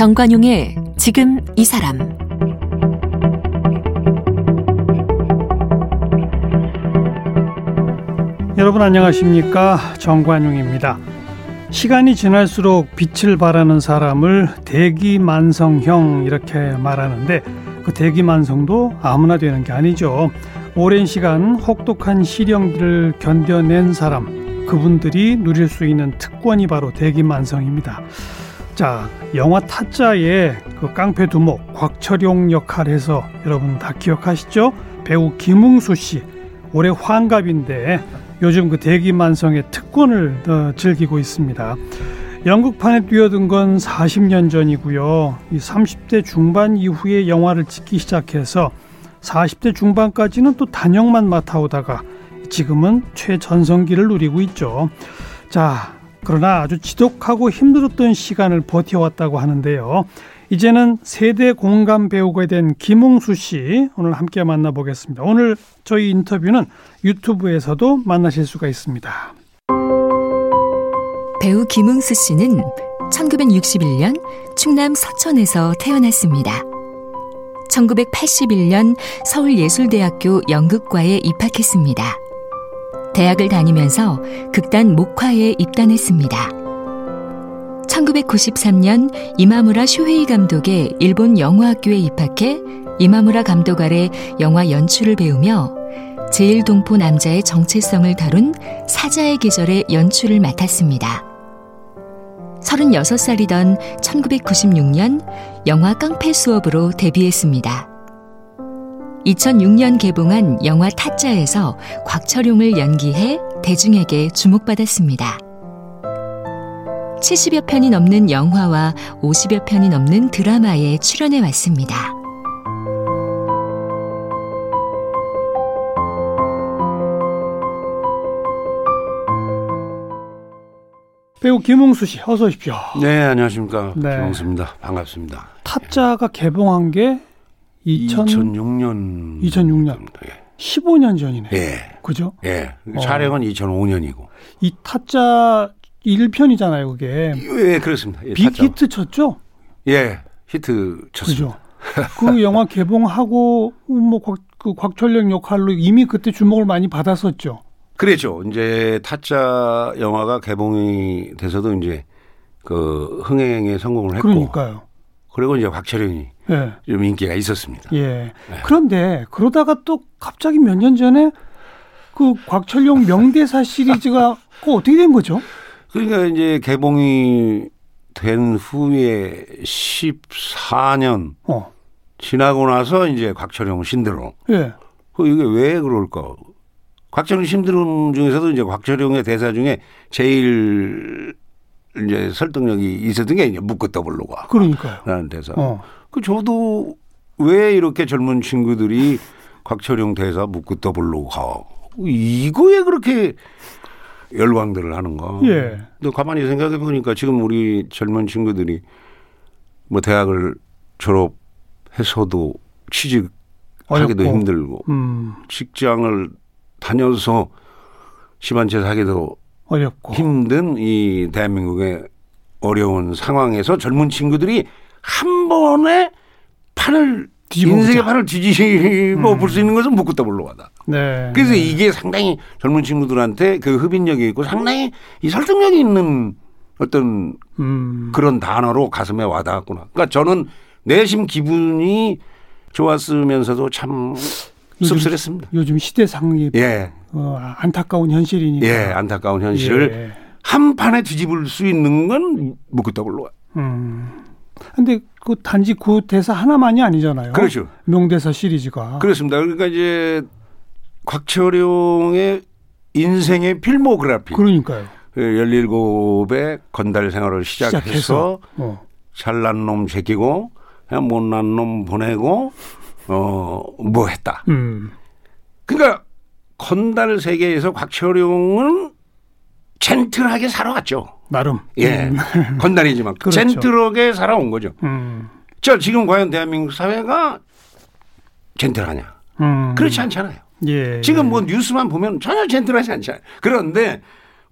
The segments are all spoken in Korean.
정관용의 지금 이 사람 여러분 안녕하십니까 정관용입니다. 시간이 지날수록 빛을 발하는 사람을 대기만성형 이렇게 말하는데 그 대기만성도 아무나 되는 게 아니죠. 오랜 시간 혹독한 시련기를 견뎌낸 사람 그분들이 누릴 수 있는 특권이 바로 대기만성입니다. 자, 영화 타짜의 그 깡패 두목 곽철용 역할에서 여러분 다 기억하시죠? 배우 김웅수 씨 올해 환갑인데 요즘 그 대기만성의 특권을 어, 즐기고 있습니다. 연극판에 뛰어든 건 40년 전이고요. 이 30대 중반 이후에 영화를 찍기 시작해서 40대 중반까지는 또 단역만 맡아오다가 지금은 최전성기를 누리고 있죠. 자, 그러나 아주 지독하고 힘들었던 시간을 버텨왔다고 하는데요. 이제는 세대 공감 배우가 된 김웅수 씨 오늘 함께 만나보겠습니다. 오늘 저희 인터뷰는 유튜브에서도 만나실 수가 있습니다. 배우 김웅수 씨는 1961년 충남 서천에서 태어났습니다. 1981년 서울예술대학교 연극과에 입학했습니다. 대학을 다니면서 극단 목화에 입단했습니다. 1993년 이마무라 쇼헤이 감독의 일본 영화학교에 입학해 이마무라 감독 아래 영화 연출을 배우며 제일동포 남자의 정체성을 다룬 사자의 계절의 연출을 맡았습니다. 36살이던 1996년 영화 깡패 수업으로 데뷔했습니다. 2006년 개봉한 영화 타짜에서 곽철용을 연기해 대중에게 주목받았습니다. 70여 편이 넘는 영화와 50여 편이 넘는 드라마에 출연해 왔습니다. 배우 김웅수 씨 어서 오십시오. 네, 안녕하십니까. 네. 김홍수입니다. 반갑습니다. 타짜가 개봉한 게 2000, 2006년. 2006년. 예. 15년 전이네. 예. 그죠? 예. 어. 촬영은 2005년이고. 이 타짜 1편이잖아요, 그게. 예, 그렇습니다. 예, 빅 타짜. 히트 쳤죠? 예, 히트 쳤습니다. 그죠? 그 영화 개봉하고 뭐 곽, 그 곽철용 역할로 이미 그때 주목을 많이 받았었죠. 그랬죠. 이제 타짜 영화가 개봉이 돼서도 이제 그 흥행에 성공을 했고. 그러니까요. 그리고 이제 곽철용이 예. 좀 인기가 있었습니다. 예. 네. 그런데 그러다가 또 갑자기 몇 년 전에 그 곽철용 명대사 시리즈가 그 어떻게 된 거죠? 그러니까 이제 개봉이 된 후에 14년 어. 지나고 나서 이제 곽철용 신드롬. 예. 그 이게 왜 그럴까? 곽철용 신드롬 중에서도 이제 곽철용의 대사 중에 제일 이제 설득력이 있었던 게 이제 묶어 더블로가 그러니까요. 라는 대사. 어. 그 저도 왜 이렇게 젊은 친구들이 곽철용 대사 묶어 더블로가 이거에 그렇게 열광들을 하는가? 예. 근데 가만히 생각해 보니까 지금 우리 젊은 친구들이 뭐 대학을 졸업해서도 취직하기도 어렵고. 힘들고 음. 직장을 다녀서 집안채 사기도 어렵고. 힘든 이 대한민국의 어려운 상황에서 젊은 친구들이 한 번에 판을 뒤집어 인생의. 판을 뒤집어 음. 볼수 있는 것은 묵고더블로가다. 네. 그래서 네. 이게 상당히 젊은 친구들한테 그 흡인력이 있고 상당히 이 설득력이 있는 어떤 음. 그런 단어로 가슴에 와닿았구나. 그러니까 저는 내심 기분이 좋았으면서도 참 요즘- 씁쓸했습니다. 요즘 시대상이 예, 어, 안타까운 현실이니까. 예, 안타까운 현실을 예. 한 판에 뒤집을 수 있는 건 묵고더블로가. 음. 근데 그 단지 그 대사 하나만이 아니잖아요. 그렇죠. 명대사 시리즈가. 그렇습니다. 그러니까 이제 곽철용의 인생의 필모그래피. 그러니까요. 17에 건달 생활을 시작해서 시작해서. 어. 잘난 놈 제끼고 그냥 못난 놈 보내고 어 뭐 했다. 음. 그러니까 건달 세계에서 곽철용은 젠틀하게 살아왔죠. 나름. 예, 음. 건달이지만 그렇죠. 젠틀하게 살아온 거죠. 음. 자 지금 과연 대한민국 사회가 젠틀하냐? 음. 그렇지 않잖아요. 예. 지금 뭐 뉴스만 보면 전혀 젠틀하지 않잖아요. 그런데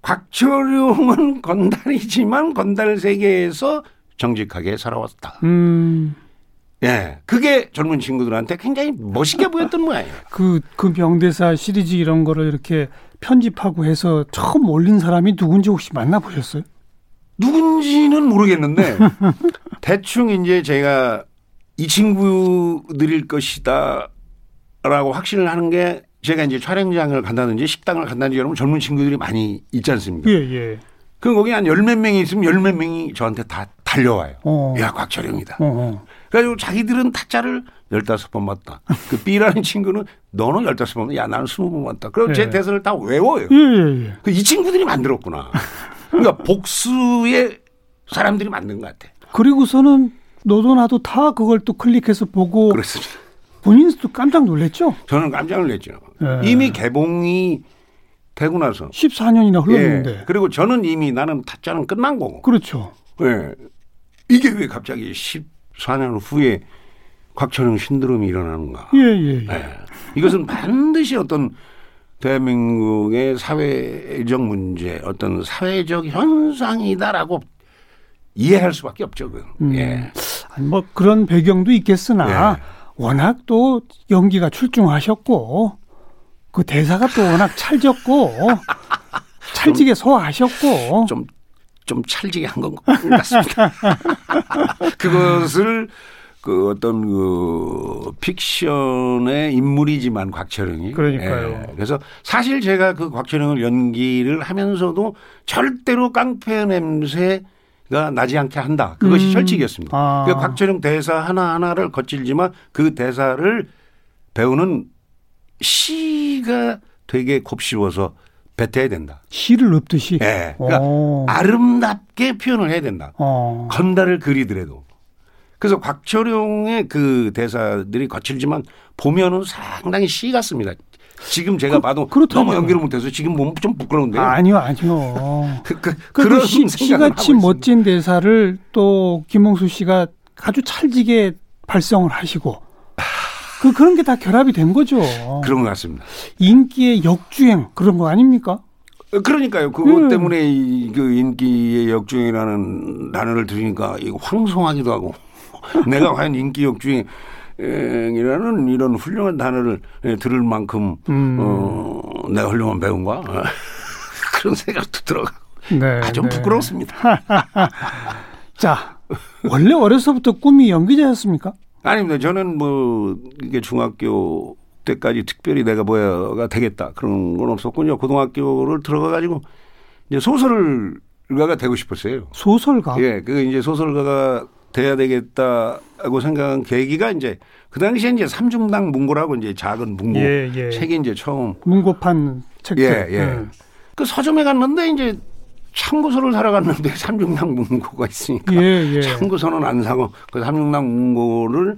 곽철용은 건달이지만 건달 세계에서 정직하게 살아왔다. 음. 예, 그게 젊은 친구들한테 굉장히 멋있게 보였던 모양이에요. 그, 그 명대사 시리즈 이런 거를 이렇게 편집하고 해서 처음 올린 사람이 누군지 혹시 만나보셨어요? 누군지는 모르겠는데 대충 이제 제가 이 친구들일 것이다 라고 확신을 하는 게 제가 이제 촬영장을 간다든지 식당을 간다든지 여러분 젊은 친구들이 많이 있지 않습니까? 예, 예. 그 거기 한 열 몇 명이 있으면 열 몇 명이 저한테 다 달려와요. 어. 야, 곽철영이다. 어, 어. 그래가지고 자기들은 타짜를 열다섯 번 맞다. 그 B라는 친구는 너는 열다섯 번, 야, 나는 스무 번 맞다. 그럼 제 예. 대사를 다 외워요. 예, 예, 예. 그 이 친구들이 만들었구나. 그러니까 복수의 사람들이 만든 것 같아. 그리고서는 너도 나도 다 그걸 또 클릭해서 보고 그렇습니다. 본인도 깜짝 놀랐죠? 저는 깜짝 놀랐죠. 예. 이미 개봉이 되고 나서. 14년이나 흘렀는데. 예. 그리고 저는 이미 나는 타짜는 끝난 거고. 그렇죠. 예. 이게 왜 갑자기 14년 후에 곽철영 신드롬이 일어나는가. 예, 예, 예. 예. 이것은 반드시 어떤 대한민국의 사회적 문제, 어떤 사회적 현상이다라고 이해할 수밖에 없죠. 그. 음. 예. 뭐 그런 배경도 있겠으나 예. 워낙 또 연기가 출중하셨고 그 대사가 또 워낙 찰졌고 찰지게 소화하셨고 좀, 좀 찰지게 한 것 같습니다. 그것을 그 어떤 그 픽션의 인물이지만 곽철영이. 그러니까요. 예. 그래서 사실 제가 그 곽철영을 연기를 하면서도 절대로 깡패 냄새가 나지 않게 한다. 그것이 음. 철칙이었습니다. 아. 그 곽철영 대사 하나 하나를 거칠지만 그 대사를 배우는 시가 되게 곱씹어서 뱉어야 된다. 시를 읊듯이. 예. 그러니까 오. 아름답게 표현을 해야 된다. 어. 건달을 그리더라도. 그래서 곽철용의 그 대사들이 거칠지만 보면은 상당히 시 같습니다. 지금 제가 그- 봐도 그렇다고요. 너무 연기를 못해서 지금 몸 좀 부끄러운데요. 아니요, 아니요. 그, 그, 그 그런 시, 시같이. 멋진 대사를 또 김홍수 씨가 아주 찰지게 발성을 하시고 그 그런 게 다 결합이 된 거죠. 그런 것 같습니다. 인기의 역주행 그런 거 아닙니까? 그러니까요. 그것 음. 때문에 이, 그 인기의 역주행이라는 단어를 들으니까 이거 황송하기도 하고 내가 과연 인기 역주행 이라는 이런 훌륭한 단어를 예, 들을 만큼 음. 어, 내가 훌륭한 배우인가 그런 생각도 들어가. 네. 아, 좀 네. 부끄럽습니다. 자, 원래 어려서부터 꿈이 연기자였습니까? 아닙니다. 저는 뭐 이게 중학교 때까지 특별히 내가 뭐야가 되겠다 그런 건 없었군요. 고등학교를 들어가 가지고 이제 소설가가 되고 싶었어요. 소설가. 예, 그 이제 소설가가 돼야 되겠다고 생각한 계기가 이제 그 당시에 이제 삼중당 문고라고 이제 작은 문고 예, 예. 책이 이제 처음 문고판 책들. 예, 예. 음. 그 서점에 갔는데 이제 참고서를 사러 갔는데 삼중당 문고가 있으니까 예, 예. 참고서는 안 사고 그 삼중당 문고를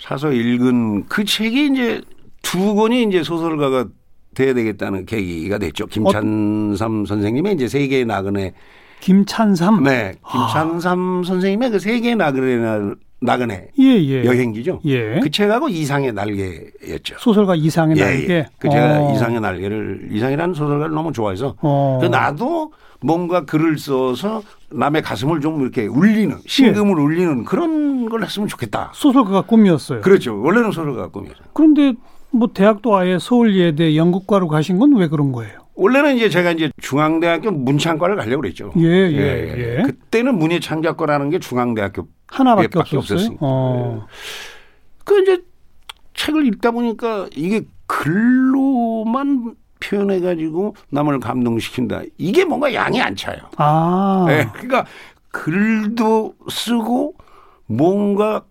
사서 읽은 그 책이 이제 두 권이 이제 소설가가 돼야 되겠다는 계기가 됐죠. 김찬삼 선생님의 이제 세계의 나그네 김찬삼. 네, 김찬삼 선생님의 그 세계 나그네 나그네 예, 예. 여행기죠. 예. 그 책하고 이상의 날개였죠. 소설가 이상의 날개. 예. 그 제가 어. 이상의 날개를 이상이라는 소설가를 너무 좋아해서 어. 그 나도 뭔가 글을 써서 남의 가슴을 좀 이렇게 울리는 심금을 울리는 그런 걸 했으면 좋겠다. 소설가가 꿈이었어요. 그렇죠. 원래는 소설가 꿈이죠. 그런데 뭐 대학도 아예 서울예대 연극과로 가신 건 왜 그런 거예요? 원래는 이제 제가 이제 중앙대학교 문창과를 가려고 그랬죠. 예, 예, 예. 그때는 문예창작과라는 게 중앙대학교 하나밖에 예, 밖에 없었어요. 어. 그 이제 책을 읽다 보니까 이게 글로만 표현해 가지고 남을 감동시킨다. 이게 뭔가 양이 안 차요. 아. 예, 그러니까 글도 쓰고 뭔가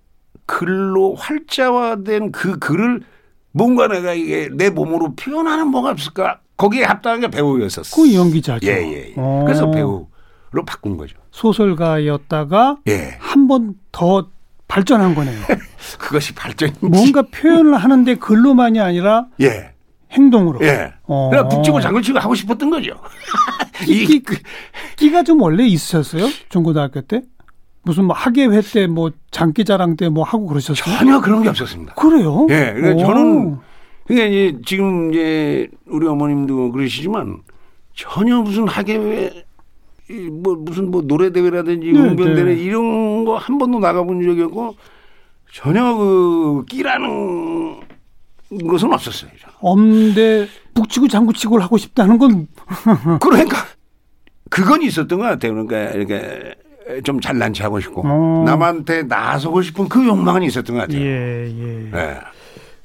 글로 활자화된 그 글을 뭔가 내가 이게 내 몸으로 표현하는 뭐가 없을까? 거기에 합당한 게 배우였었어. 그 연기자죠. 예, 예. 예. 어. 그래서 배우로 바꾼 거죠. 소설가였다가 예. 한 번 더 발전한 거네요. 그것이 발전인지. 뭔가 표현을 하는데 글로만이 아니라 예. 행동으로. 예. 어. 그냥 북치고 장구치고 하고 싶었던 거죠. 끼, 이, 그, 끼가 좀 원래 있으셨어요? 중고등학교 때? 무슨 뭐 학예회 때 뭐 장기자랑 때 뭐 하고 그러셨어요? 전혀 그런 게 없었습니다. 그래요? 예. 그러니까 오. 저는 그러니까 이제 지금 이제 우리 어머님도 그러시지만 전혀 무슨 학예회 이뭐 무슨 뭐 노래 대회라든지 네, 웅변 대회 네. 이런 거 한 번도 나가본 적이 없고 전혀 그 끼라는 것은 없었어요. 엄대 북치고 장구치고를 하고 싶다는 건 그러니까 그건 있었던 것 같아요. 그러니까 이렇게 좀 잘난 체 하고 싶고 어. 남한테 나서고 싶은 그 욕망은 있었던 것 같아요. 예, 예. 네.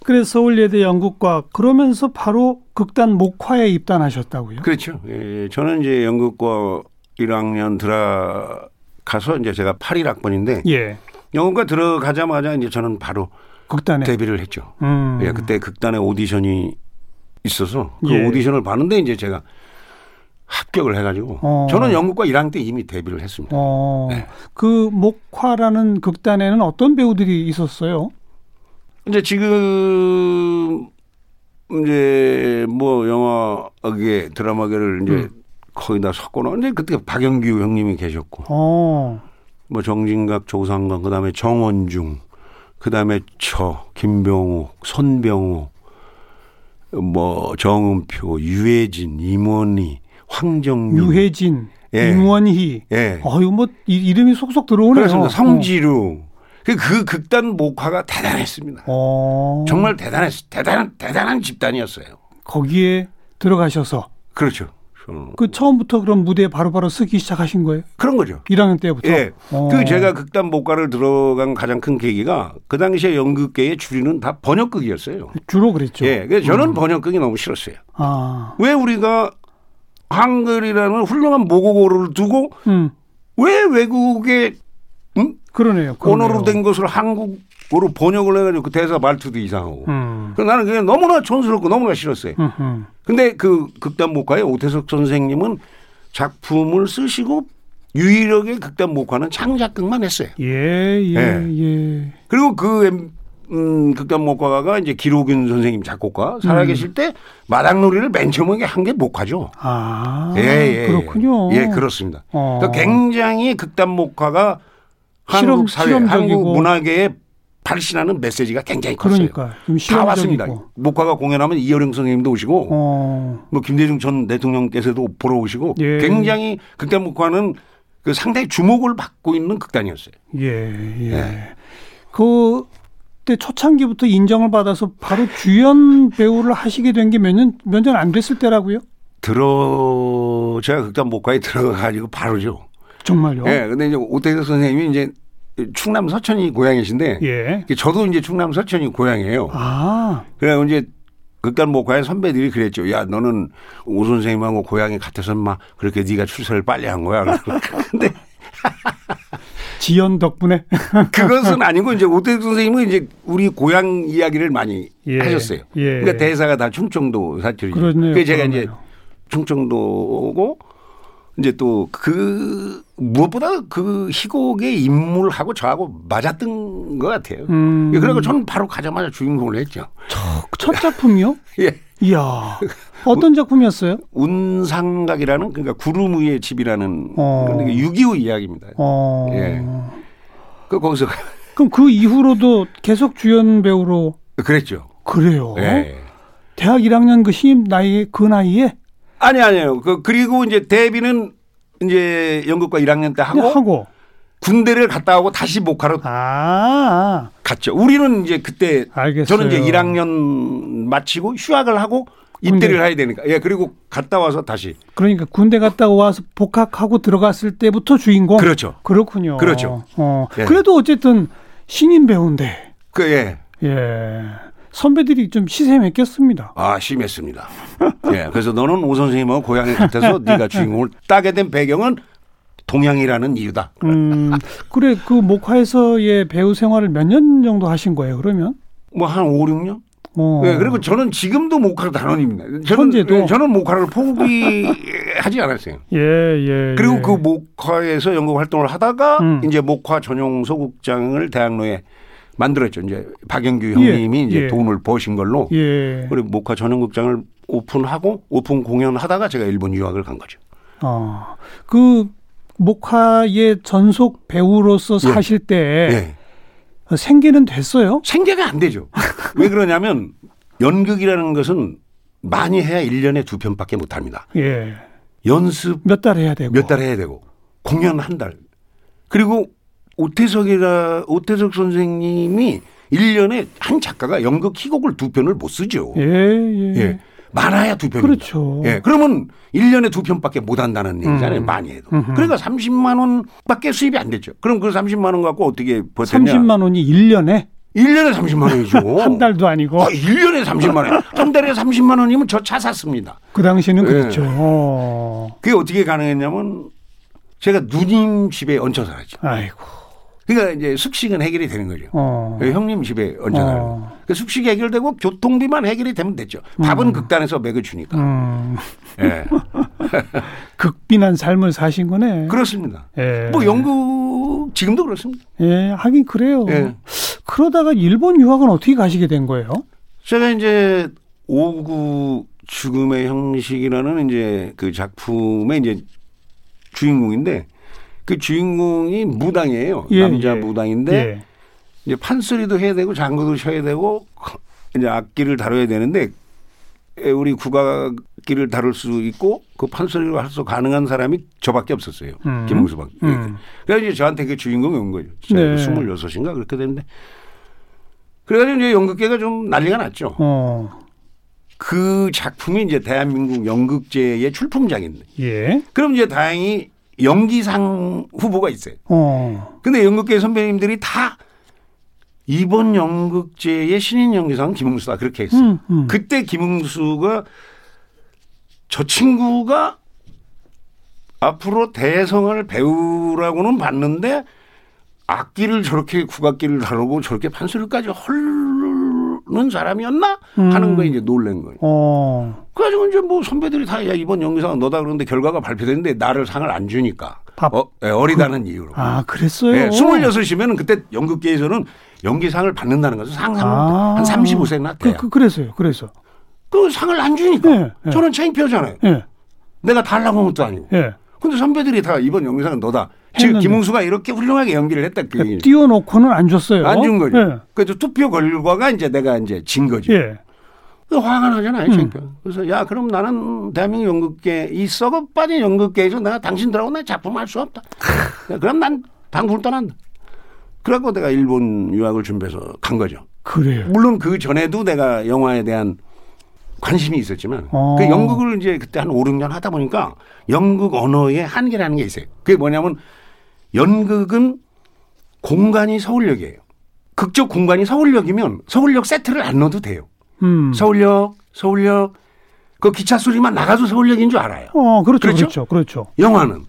그래서 서울예대 연극과 그러면서 바로 극단 목화에 입단하셨다고요? 그렇죠. 예, 저는 이제 연극과 1학년 들어가서 이제 제가 81학번인데 예. 연극과 들어가자마자 이제 저는 바로 극단에. 데뷔를 했죠. 음. 예, 그때 극단에 오디션이 있어서 그 예. 오디션을 봤는데 이제 제가 합격을 해가지고 어. 저는 연극과 1학년 때 이미 데뷔를 했습니다. 어. 네. 그 목화라는 극단에는 어떤 배우들이 있었어요? 이제 지금 이제 뭐 영화계 드라마계를 이제 음. 거의 다 섞어놓은 이제 그때 박영규 형님이 계셨고 어. 뭐 정진각, 조상관, 그다음에 정원중, 그다음에 저 김병욱, 손병욱, 뭐 정은표, 유해진, 임원희, 황정윤, 유해진, 예. 임원희. 예, 어유 뭐 이, 이름이 속속 들어오네요. 그렇습니다. 성지루. 그, 그 극단 목화가 대단했습니다. 어. 정말 대단했, 대단한 대단한 집단이었어요. 거기에 들어가셔서 그렇죠. 저는 그 처음부터 그럼 무대에 바로바로 서기 시작하신 거예요? 그런 거죠. 1학년 때부터. 예. 어. 그 제가 극단 목화를 들어간 가장 큰 계기가 그 당시에 연극계의 주류는 다 번역극이었어요. 주로 그랬죠. 예. 그래서 저는 음. 번역극이 너무 싫었어요. 아. 왜 우리가 한글이라는 훌륭한 모국어를 두고 음. 왜 외국의 음? 그러네요. 언어로 된 것을 한국어로 번역을 해가지고 그 대사 말투도 이상하고. 음. 그래서 나는 그게 너무나 촌스럽고 너무나 싫었어요. 음. 음. 근데 그 극단 목화의 오태석 선생님은 작품을 쓰시고 유일하게 극단 목화는 창작극만 했어요. 예, 예, 예. 예. 그리고 그 음, 극단 목화가 이제 기록윤 선생님 작곡가 살아계실 때 마당놀이를 맨 처음에 한 게 목화죠. 아, 예, 예, 예. 그렇군요. 예, 그렇습니다. 어. 그러니까 굉장히 극단 목화가 실험- 한국 사회, 실험적이고. 한국 문화계에 발신하는 메시지가 굉장히 컸어요. 그러니까 좀 다. 왔습니다. 목화가 공연하면 이어령 선생님도 오시고 어. 뭐 김대중 전 대통령께서도 보러 오시고 예. 굉장히 극단 목화는 그 상당히 주목을 받고 있는 극단이었어요. 예, 예. 예. 그때 초창기부터 인정을 받아서 바로 주연 배우를 하시게 된 게 몇 년 몇 년 안 됐을 때라고요? 들어 제가 극단 목화에 들어가 가지고 바로죠. 정말요? 예. 근데 이제 오태석 선생님이 이제 충남 서천이 고향이신데 예. 저도 이제 충남 서천이 고향이에요. 아, 그래 이제 극단 목화의 선배들이 그랬죠. 야 너는 오 선생님하고 고향이 같아서 막 그렇게 네가 출세를 빨리 한 거야. 근데 지연 덕분에. 그것은 아니고 이제 오태석 선생님은 이제 우리 고향 이야기를 많이 예. 하셨어요. 예. 그러니까 대사가 다 충청도 사투리죠. 그래서 제가 이제 그러네요. 충청도고 이제 또 그 무엇보다 그 희곡의 인물하고 저하고 맞았던 것 같아요. 음. 그리고 저는 바로 가자마자 주인공을 했죠. 첫 작품이요? 예. 이야. 어떤 작품이었어요? 운상각이라는 그러니까 구름 위의 집이라는 어. 그러니까 6.25 이야기입니다. 어. 예. 그 거기서 그럼 그 이후로도 계속 주연 배우로 그랬죠. 그래요. 예. 대학 1학년 그 신입 나이에 그 나이에 아니 아니에요. 그 그리고 이제 데뷔는 이제 연극과 1학년 때 하고 그냥 하고. 군대를 갔다 오고 다시 목화로 아, 갔죠. 우리는 이제 그때 알겠어요. 저는 이제 1학년 마치고 휴학을 하고 입대를 군대. 해야 되니까. 예, 그리고 갔다 와서 다시. 그러니까 군대 갔다 와서 복학하고 들어갔을 때부터 주인공. 그렇죠. 그렇군요. 그렇죠. 어. 예. 그래도 어쨌든 신인 배우인데. 그 예. 예. 선배들이 좀 시샘했겠습니다. 아, 심했습니다. 예. 그래서 너는 오 선생님하고 고향이 같아서 네가 주인공을 따게 된 배경은 동양이라는 이유다. 음, 그래 그 목화에서의 배우 생활을 몇 년 정도 하신 거예요? 그러면? 뭐 한 5, 6년? 어. 예, 그리고 저는 지금도 목화 단원입니다. 저는, 현재도? 예, 저는 목화를 포기하지 않았어요. 예, 예. 그리고 예. 그 목화에서 연극 활동을 하다가 음. 이제 목화 전용 소극장을 대학로에 만들었죠. 이제 박영규 형님이 예, 이제 예. 돈을 버신 걸로 예. 그리고 목화 전용 극장을 오픈하고 오픈 공연하다가 제가 일본 유학을 간 거죠. 어. 그 목화의 전속 배우로서 예. 사실 때 예. 생계는 됐어요? 생계가 안 되죠. 왜 그러냐면 연극이라는 것은 많이 해야 1년에 두 편밖에 못 합니다. 예. 연습 몇 달 해야 되고 몇 달 해야 되고 공연 한 달. 그리고 오태석이라 오태석 선생님이 1년에 한 작가가 연극 희곡을 두 편을 못 쓰죠. 예, 예. 예. 많아야 두 편. 그렇죠. 예. 그러면 1년에 두 편밖에 못 한다는 얘기잖아요. 음. 많이 해도. 음흠. 그러니까 30만 원밖에 수입이 안 됐죠. 그럼 그 30만 원 갖고 어떻게 버텼냐? 30만 원이 1년에 1년에 30만 원이죠. 한 달도 아니고 아, 1년에 30만 원. 한 달에 30만 원이면 저 차 샀습니다. 그 당시에는 예. 그랬죠. 어. 그게 어떻게 가능했냐면 제가 누님 집에 얹혀 살았죠. 아이고. 그러니까 이제 숙식은 해결이 되는 거죠. 어. 예, 형님 집에 얹혀 살고. 어. 그 숙식이 해결되고 교통비만 해결이 되면 됐죠. 밥은 극단에서 먹여주니까. 음. 예. 극빈한 삶을 사신 거네. 그렇습니다. 예. 뭐 영국 지금도 그렇습니다. 예, 하긴 그래요. 예. 그러다가 일본 유학은 어떻게 가시게 된 거예요? 제가 이제 오구 죽음의 형식이라는 이제 그 작품의 이제 주인공인데 그 주인공이 무당이에요. 예, 남자 예. 무당인데 예. 이제 판소리도 해야 되고 장구도 쳐야 되고 이제 악기를 다뤄야 되는데 우리 국악기를 다룰 수 있고 그 판소리로 할수 가능한 사람이 저밖에 없었어요. 음. 김홍수밖에. 음. 그래서 이제 저한테 그 주인공이 온 거죠. 제가 네. 스물여섯인가 그렇게 됐는데 그래가지고 이제 연극계가 좀 난리가 났죠. 어. 그 작품이 이제 대한민국 연극제의 출품작인데 예. 그럼 이제 다행히 연기상 후보가 있어요. 어. 근데 연극계 선배님들이 다 이번 연극제의 신인 연기상 김웅수다 그렇게 했어요. 음, 음. 그때 김웅수가 저 친구가 앞으로 대성을 배우라고는 봤는데 악기를 저렇게 국악기를 다루고 저렇게 판소리까지 헐 는 사람이었나 하는 음. 거에 이제 놀란 거예요. 어. 그래가지고 이제 뭐 선배들이 다 야 이번 연기상 너다 그러는데 결과가 발표됐는데 나를 상을 안 주니까 밥. 어, 예, 어리다는 이유로. 아, 그랬어요. 예, 26이면 그때 연극계에서는 연기상을 받는다는 것은 상상 아. 한 35세 났대요. 그, 그, 그 래서요. 그래서. 그 상을 안 주니까 예, 예. 저는 창피하잖아요. 예. 내가 달라고 한 것도 아니고. 예. 근데 선배들이 다 이번 연기상은 너다. 지금. 김웅수가 이렇게 훌륭하게 연기를 했다. 그 얘기. 띄워놓고는 안 줬어요. 안 준 거죠. 예. 그래서 투표 결과가 이제 내가 이제 진 거죠. 예. 그 화가 나잖아요, 음. 그래서 야, 그럼 나는 대한민국 연극계 이 썩어 빠진 연극계에서 내가 당신들하고 나 작품할 수 없다. 야, 그럼 난 당분을 떠난다. 그래갖고 내가 일본 유학을 준비해서 간 거죠. 그래요. 물론 그 전에도 내가 영화에 대한 관심이 있었지만 어. 그 연극을 이제 그때 한 5, 6년 하다 보니까 연극 언어의 한계라는 게 있어요. 그게 뭐냐면 연극은 공간이 서울역이에요. 극적 공간이 서울역이면 서울역 세트를 안 넣어도 돼요. 음. 서울역, 서울역. 그 기차 소리만 나가도 서울역인 줄 알아요. 어, 그렇죠. 그렇죠? 그렇죠. 그렇죠. 영화는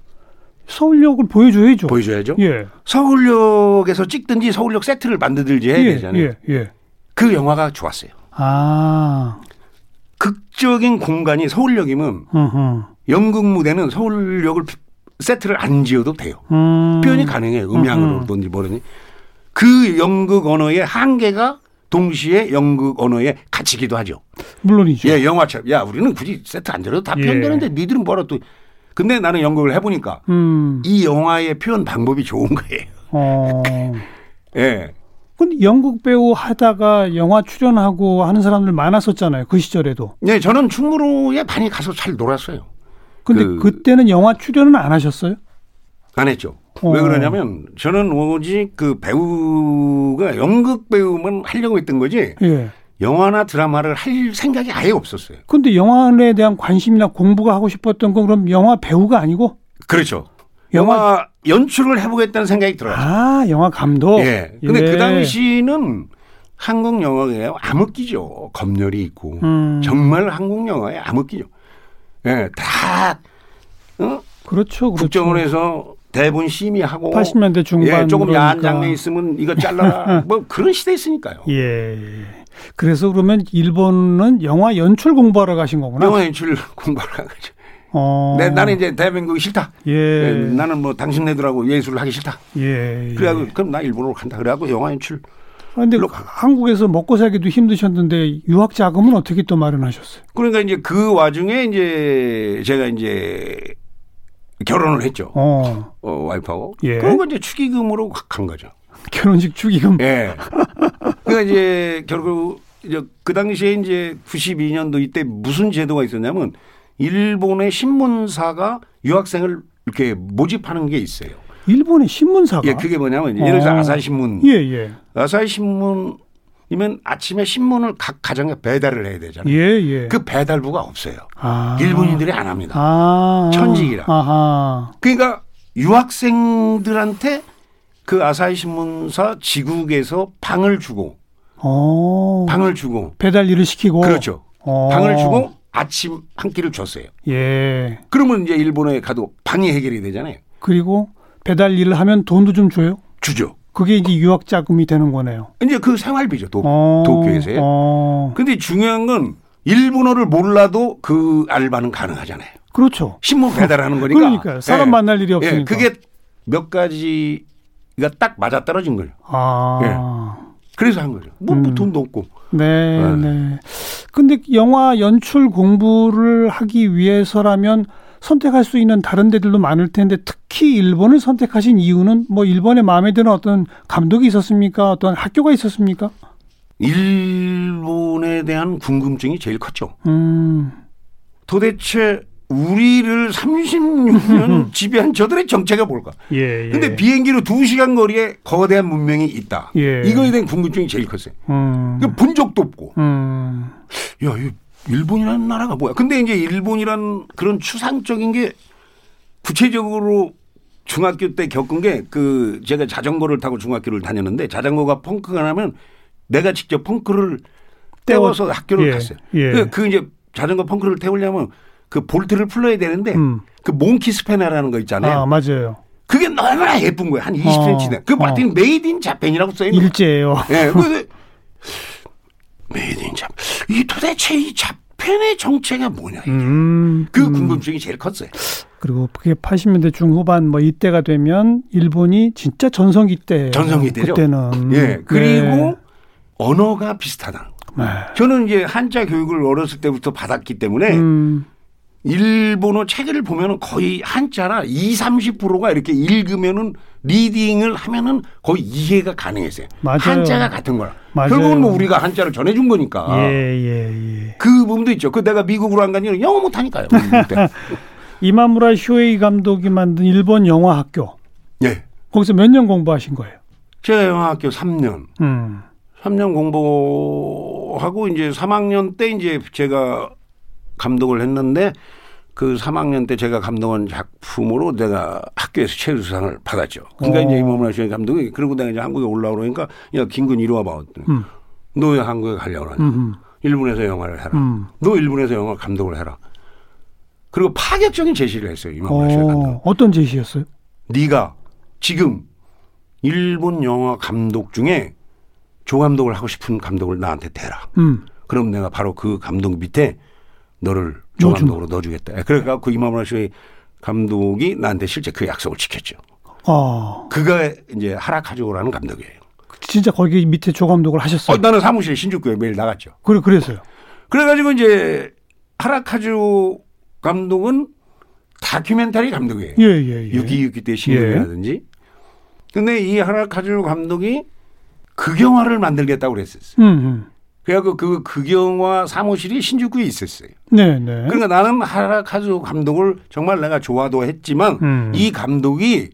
서울역을 보여줘야죠. 보여줘야죠. 예. 서울역에서 찍든지 서울역 세트를 만들든지 해야 예, 되잖아요. 예, 예. 그 영화가 좋았어요. 아. 극적인 공간이 서울역이면 음, 연극 무대는 서울역을 세트를 안 지어도 돼요. 음. 표현이 가능해요. 음향으로든지 뭐든지. 그 연극 언어의 한계가 동시에 연극 언어의 가치기도 하죠. 물론이죠. 예, 영화처럼. 야, 우리는 굳이 세트 안 들어도 다 예. 표현되는데 니들은 뭐라 또. 근데 나는 연극을 해보니까 음. 이 영화의 표현 방법이 좋은 거예요. 어. 예. 근데 연극 배우 하다가 영화 출연하고 하는 사람들 많았었잖아요. 그 시절에도. 네, 저는 충무로에 많이 가서 잘 놀았어요. 근데 그- 그... 때는 영화 출연은 안 하셨어요? 안 했죠. 어. 왜 그러냐면 저는 오직 그 배우가 연극 배우만 하려고 했던 거지 예. 영화나 드라마를 할 생각이 아예 없었어요. 근데 영화에 대한 관심이나 공부가 하고 싶었던 건 그럼 영화 배우가 아니고 그렇죠. 영화- 연출을 해보겠다는 생각이 들어요. 아, 영화 감독. 예. 근데 예. 그 당시는 한국 영화에 암흑기죠. 검열이 있고 음. 정말 한국 영화에 암흑기죠. 예, 다 어? 그렇죠. 그렇죠. 국정원에서 대본 심의하고 80년대 중반 예, 조금 야한 그러니까. 장면 있으면 이거 잘라라. 뭐 그런 시대 있으니까요. 예. 그래서 그러면 일본은 영화 연출 공부하러 가신 거구나. 영화 연출 공부를 한 거죠. 어. 네, 나는 이제 대한민국이 싫다. 예. 예, 나는 뭐 당신네들하고 예술을 하기 싫다. 예. 그래가지고 그럼 나 일본으로 간다. 그래갖고 영화 연출 그런데 한국에서 먹고 살기도 힘드셨는데 유학 자금은 어떻게 또 마련하셨어요? 그러니까 이제 그 와중에 이제 제가 이제 결혼을 했죠. 어. 어, 와이프하고. 예. 그런 거 이제 축의금으로 간 거죠. 결혼식 축의금. 예. 그러니까 이제 결국 이제 그 당시에 이제 92년도 이때 무슨 제도가 있었냐면 일본의 신문사가 유학생을 이렇게 모집하는 게 있어요. 일본의 신문사가? 예, 그게 뭐냐면 예를 들어서 어. 아사히 신문. 예, 예. 아사히 신문이면 아침에 신문을 각 가정에 배달을 해야 되잖아요. 예, 예. 그 배달부가 없어요. 아. 일본인들이 안 합니다. 아. 천직이라. 아하. 그러니까 유학생들한테 그 아사히 신문사 지국에서 방을 주고 어. 방을 주고 배달 일을 시키고. 그렇죠. 어. 방을 주고 아침 한 끼를 줬어요. 예. 그러면 이제 일본에 가도 방이 해결이 되잖아요. 그리고 배달 일을 하면 돈도 좀 줘요? 주죠. 그게 이제 유학 자금이 되는 거네요. 이제 그 생활비죠. 도, 어. 도쿄에서요. 어. 근데 중요한 건 일본어를 몰라도 그 알바는 가능하잖아요. 그렇죠. 신문 배달하는 거니까. 그러니까요. 사람 예. 만날 일이 없으니까. 예, 그게 몇 가지가 딱 맞아 떨어진 거예요. 아. 그래서 한 거죠. 뭐, 뭐 돈도 없고. 네, 네. 네. 근데 영화 연출 공부를 하기 위해서라면 선택할 수 있는 다른 데들도 많을 텐데 특히 일본을 선택하신 이유는 뭐 일본에 마음에 드는 어떤 감독이 있었습니까? 어떤 학교가 있었습니까? 일본에 대한 궁금증이 제일 컸죠. 음, 도대체 우리를 36년 지배한 저들의 정체가 뭘까? 예, 예. 근데 비행기로 2시간 거리에 거대한 문명이 있다. 예. 이거에 대한 궁금증이 제일 컸어요. 음, 그본 적도 없고. 음, 야, 이 일본이라는 나라가 뭐야? 근데 이제 일본이란 그런 추상적인 게 구체적으로 중학교 때 겪은 게 그 제가 자전거를 타고 중학교를 다녔는데 자전거가 펑크가 나면 내가 직접 펑크를 때워서 학교를 예, 갔어요. 예. 그, 그 이제 자전거 펑크를 때우려면 그 볼트를 풀러야 되는데 음. 그 몽키 스패너라는 거 있잖아요. 아, 맞아요. 그게 너무나 예쁜 거예요. 한 20cm. 그 어. 마틴 made in Japan이라고 써 있는 거예요. 일제예요. 예. 근데 made in Japan. 이 도대체 이 Japan의 정체가 뭐냐. 이게. 음, 그 음. 궁금증이 제일 컸어요. 그리고 그게 80년대 중후반 뭐 이때가 되면 일본이 진짜 전성기 때 전성기 때죠. 그때는 예. 그리고 네. 언어가 비슷하다. 네. 저는 이제 한자 교육을 어렸을 때부터 받았기 때문에 음, 일본어 책을 보면은 거의 한자라 2, 30%가 이렇게 읽으면은 리딩을 하면은 거의 이해가 가능했어요. 맞아요. 한자가 같은 거라. 맞아요. 결국은 뭐 우리가 한자를 전해준 거니까. 예, 예, 예. 그 부분도 있죠. 그 내가 미국으로 안 가니 영어 못하니까요. 그때. 이마무라 쇼에이 감독이 만든 일본 영화 학교. 예. 거기서 몇 년 공부하신 거예요? 제가 영화 학교 3년, 음. 3년 공부하고 이제 3학년 때 이제 제가 감독을 했는데 그 3학년 때 제가 감독한 작품으로 내가 학교에서 최우수상을 받았죠. 그러니까 오. 이제 이모문화 쇼의 감독이 그리고 내가 이제 한국에 올라오니까 야 김군 이리 와봐. 음. 너왜 한국에 가려고 하냐. 음. 일본에서 영화를 해라. 음. 너 일본에서 영화 감독을 해라. 그리고 파격적인 제시를 했어요. 이모문화 감독. 어, 어떤 제시였어요? 네가 지금 일본 영화 감독 중에 조감독을 하고 싶은 감독을 나한테 대라. 음. 그럼 내가 바로 그 감독 밑에 너를 조감독으로 넣어주겠다. 그러니까 그 이마무라 쇼의 감독이 나한테 실제 그 약속을 지켰죠. 아, 그가 이제 하라카조라는 감독이에요. 진짜 거기 밑에 조감독을 하셨어요. 어, 나는 사무실 신주쿠에 매일 나갔죠. 그래, 그래서요. 그래가지고 이제 하라카조 감독은 다큐멘터리 감독이에요. 예, 예, 예. 6.26 때 신문이라든지. 근데 이 하라카조 감독이 극영화를 만들겠다고 그랬었어요. 음, 음. 그래갖고 그 극영화 사무실이 신주쿠에 있었어요. 네, 네. 그러니까 나는 하라카즈 감독을 정말 내가 좋아도 했지만 음. 이 감독이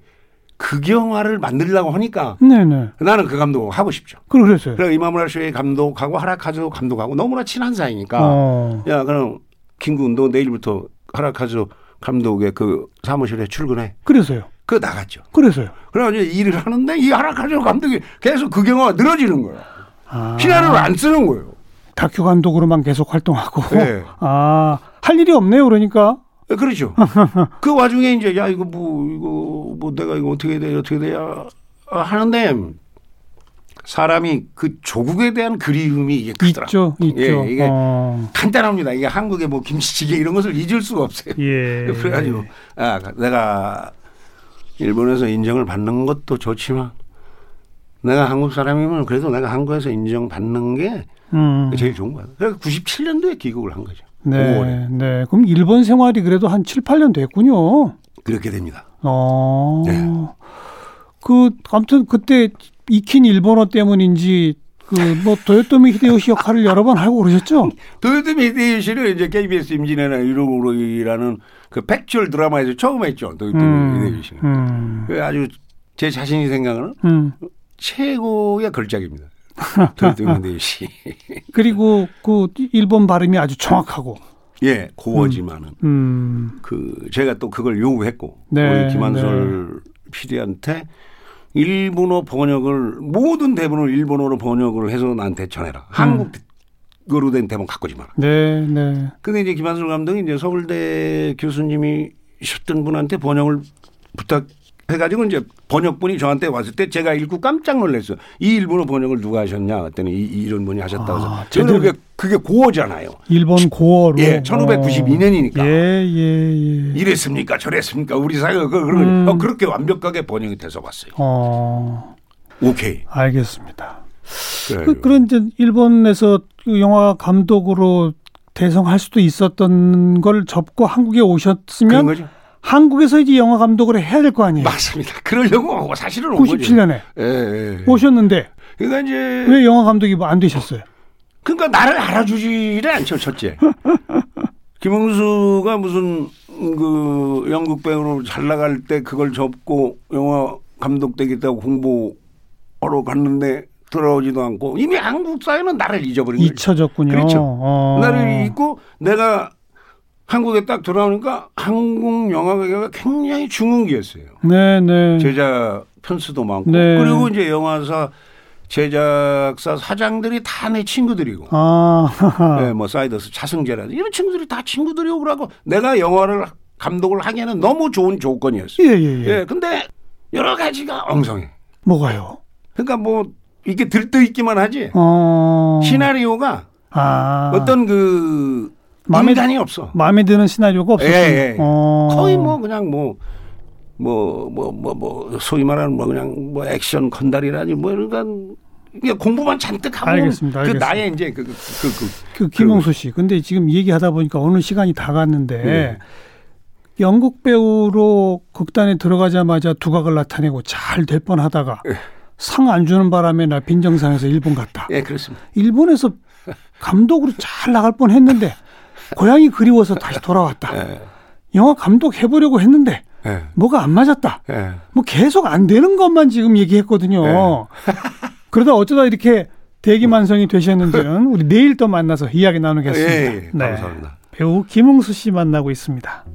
극영화를 만들려고 하니까 네, 네. 나는 그 감독을 하고 싶죠. 그래, 그랬어요. 그래서 이마무라 쇼의 감독하고 하라카즈 감독하고 너무나 친한 사이니까 어. 야 그럼 김군 너 내일부터 하라카즈 감독의 그 사무실에 출근해. 그래서요. 그 나갔죠. 그래서요. 그래가지고 일을 하는데 이 하라카즈 감독이 계속 극영화가 늘어지는 거예요. 아. 시나리오를 안 쓰는 거예요. 다큐 감독으로만 계속 활동하고. 네. 아, 할 일이 없네요, 그러니까. 그렇죠. 그 와중에 이제 야 이거 뭐 이거 뭐 내가 이거 어떻게 돼 어떻게 돼야 하는데 사람이 그 조국에 대한 그리움이 이게 크더라. 있죠, 있죠. 예, 이게 어. 간단합니다. 이게 한국의 뭐 김치찌개 이런 것을 잊을 수가 없어요. 예. 그래가지고 아 내가 일본에서 인정을 받는 것도 좋지만 내가 한국 사람이면 그래도 내가 한국에서 인정받는 게 음. 제일 좋은 거야. 그래서 97년도에 귀국을 한 거죠. 네, 5월에 네. 그럼 일본 생활이 그래도 한 7, 8년 됐군요. 그렇게 됩니다. 어. 네. 그 아무튼 그때 익힌 일본어 때문인지 그뭐 도요토미 히데요시 역할을 여러 번 하고 그러셨죠? 도요토미 히데요시를 이제 KBS 임진왜란 이로그로이라는 그 팩츄얼 드라마에서 처음 했죠. 도요토미 음, 히데요시는. 음, 그 아주 제 자신이 생각하는 음. 최고의 걸작입니다. 히데요시. 그리고 그 일본 발음이 아주 정확하고. 예, 고어지만은 음. 그 제가 또 그걸 요구했고 네, 우리 김한솔 PD한테 일본어 번역을 모든 대본을 일본어로 번역을 해서 나한테 전해라. 한국어로 된 대본 갖고 오지 마라. 네, 네. 근데 이제 김한솔 감독이 이제 서울대 교수님이 셨던 분한테 번역을 부탁 해가지고 이제 번역분이 저한테 왔을 때 제가 읽고 깜짝 놀랐어요. 이 일본어 번역을 누가 하셨냐? 그랬더니 이, 이런 분이 하셨다고 해서. 아, 저는 그게, 그게 고어잖아요. 일본 고어로. 예, 1592년이니까. 어. 예, 예, 예. 이랬습니까? 저랬습니까? 우리 사회가 그- 음. 어, 그렇게 완벽하게 번역이 돼서 왔어요. 어, 오케이. 알겠습니다. 그래요. 그, 그런 이제 일본에서 그 영화 감독으로 대성할 수도 있었던 걸 접고 한국에 오셨으면. 한국에서 이제 영화 감독을 해야 될 거 아니에요. 맞습니다. 그러려고 사실은 온 거죠. 97년에 예, 예. 오셨는데 그러니까 이제 왜 영화 감독이 뭐 안 되셨어요? 그러니까 나를 알아주지를 않죠 첫째. 김흥수가 무슨 그 연극 배우로 잘 나갈 때 그걸 접고 영화 감독 되겠다고 공부하러 갔는데 돌아오지도 않고 이미 한국 사회는 나를 잊어버린 거죠. 잊혀졌군요. 그렇죠. 어. 나를 잊고 내가 한국에 딱 돌아오니까 한국 영화계가 굉장히 중흥기였어요. 네, 네. 제작 편수도 많고 네. 그리고 이제 영화사 제작사 사장들이 다 내 친구들이고 아, 네, 뭐 사이더스 차승재라든지 이런 친구들이 다 친구들이고 그러고 내가 영화를 감독을 하기에는 너무 좋은 조건이었어요. 예, 예, 예. 예, 근데 여러 가지가 엉성해. 뭐가요? 그러니까 뭐 이게 들떠 있기만 하지 어. 시나리오가 아. 어떤 그 마음에- 인간이 없어. 마음에 드는 시나리오가 없었어요. 예, 예. 어. 거의 뭐 그냥 뭐 뭐 뭐 뭐 뭐 소위 말하는 뭐 그냥 뭐 액션 건달이라니 뭐 이런 건 그냥 공부만 잔뜩 하고 알겠습니다, 그 알겠습니다. 나의 이제 그, 그, 그, 그 그 김홍수 씨. 근데 지금 얘기하다 보니까 어느 시간이 다 갔는데 네. 영국 배우로 극단에 들어가자마자 두각을 나타내고 잘 될 뻔하다가 예. 상안 주는 바람에 나 빈정상에서 일본 갔다. 예, 그렇습니다. 일본에서 감독으로 잘 나갈 뻔 했는데 고향이 그리워서 다시 돌아왔다. 예. 영화 감독 해보려고 했는데 예. 뭐가 안 맞았다. 예. 뭐 계속 안 되는 것만 지금 얘기했거든요. 네. 그러다 어쩌다 이렇게 대기만성이 되셨는지는 우리 내일 또 만나서 이야기 나누겠습니다. 예, 예. 네. 감사합니다. 배우 김웅수 씨 만나고 있습니다.